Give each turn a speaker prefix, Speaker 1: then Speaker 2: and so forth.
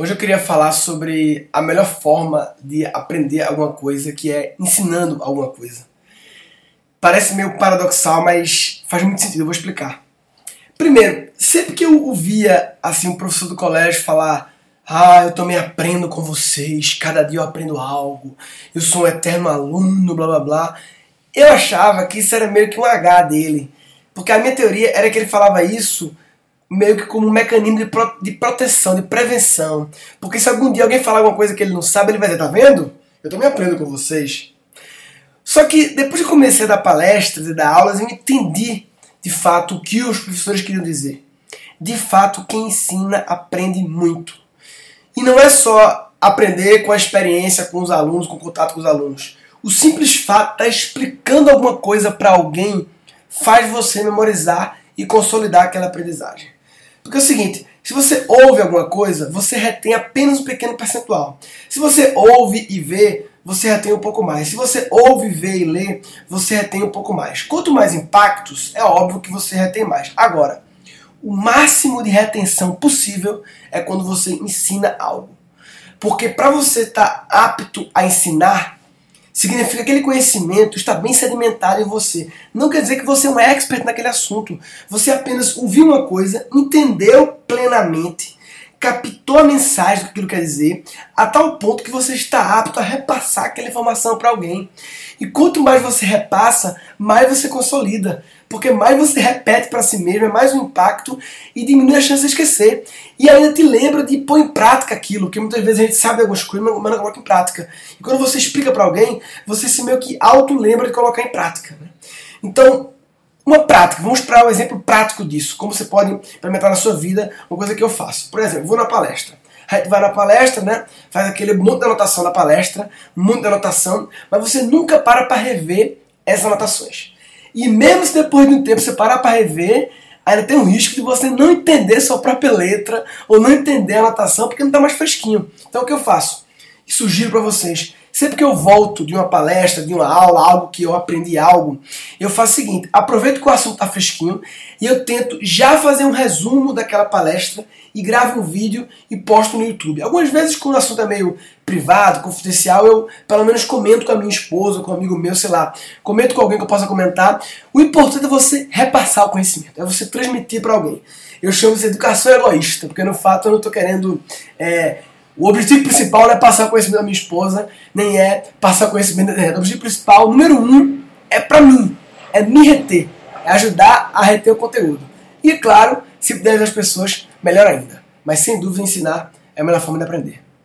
Speaker 1: Hoje eu queria falar sobre a melhor forma de aprender alguma coisa, que é ensinando alguma coisa. Parece meio paradoxal, mas faz muito sentido, eu vou explicar. Primeiro, sempre que eu ouvia assim um professor do colégio falar ah, eu também aprendo com vocês, cada dia eu aprendo algo, eu sou um eterno aluno, blá blá blá. Eu achava que isso era meio que um H dele. Porque a minha teoria era que ele falava isso meio que como um mecanismo de, pro, de proteção, de prevenção. Porque se algum dia alguém falar alguma coisa que ele não sabe, ele vai dizer, tá vendo? Eu também aprendo com vocês. Só que depois que comecei a dar palestras e dar aulas, eu entendi de fato o que os professores queriam dizer. De fato, quem ensina aprende muito. E não é só aprender com a experiência com os alunos, com o contato com os alunos. O simples fato de estar explicando alguma coisa para alguém faz você memorizar e consolidar aquela aprendizagem. Porque é o seguinte, se você ouve alguma coisa, você retém apenas um pequeno percentual. Se você ouve e vê, você retém um pouco mais. Se você ouve, vê e lê, você retém um pouco mais. Quanto mais impactos, é óbvio que você retém mais. Agora, o máximo de retenção possível é quando você ensina algo. Porque para você estar tá apto a ensinar, Significa que aquele conhecimento está bem sedimentado em você. Não quer dizer que você é um expert naquele assunto. Você apenas ouviu uma coisa, entendeu plenamente, captou a mensagem do que aquilo quer dizer, a tal ponto que você está apto a repassar aquela informação para alguém. E quanto mais você repassa, mais você consolida. Porque mais você repete para si mesmo, é mais um impacto e diminui a chance de esquecer. E ainda te lembra de pôr em prática aquilo, porque muitas vezes a gente sabe algumas coisas, mas não coloca em prática. E quando você explica para alguém, você se meio que auto-lembra de colocar em prática. Né? Então, uma prática, vamos para o um exemplo prático disso, como você pode implementar na sua vida uma coisa que eu faço. Por exemplo, vou na palestra. A gente vai na palestra, né? Faz aquele monte de anotação na palestra, um monte de anotação, mas você nunca para para rever essas anotações. E mesmo se depois de um tempo você parar para rever, ainda tem um risco de você não entender sua própria letra ou não entender a anotação porque não está mais fresquinho. Então o que eu faço? Sugiro para vocês, Sempre que eu volto de uma palestra, de uma aula, algo que eu aprendi algo, eu faço o seguinte: aproveito que o assunto está fresquinho e eu tento já fazer um resumo daquela palestra e gravo um vídeo e posto no YouTube. Algumas vezes, quando o assunto é meio privado, confidencial, eu pelo menos comento com a minha esposa, com um amigo meu, sei lá, comento com alguém que eu possa comentar. O importante é você repassar o conhecimento, é você transmitir para alguém. Eu chamo isso de educação egoísta, porque no fato eu não estou querendo. É, o objetivo principal não é passar conhecimento da minha esposa, nem é passar conhecimento da internet. O objetivo principal, número um, é para mim, é me reter, é ajudar a reter o conteúdo. E claro, se puder as pessoas, melhor ainda. Mas sem dúvida ensinar é a melhor forma de aprender.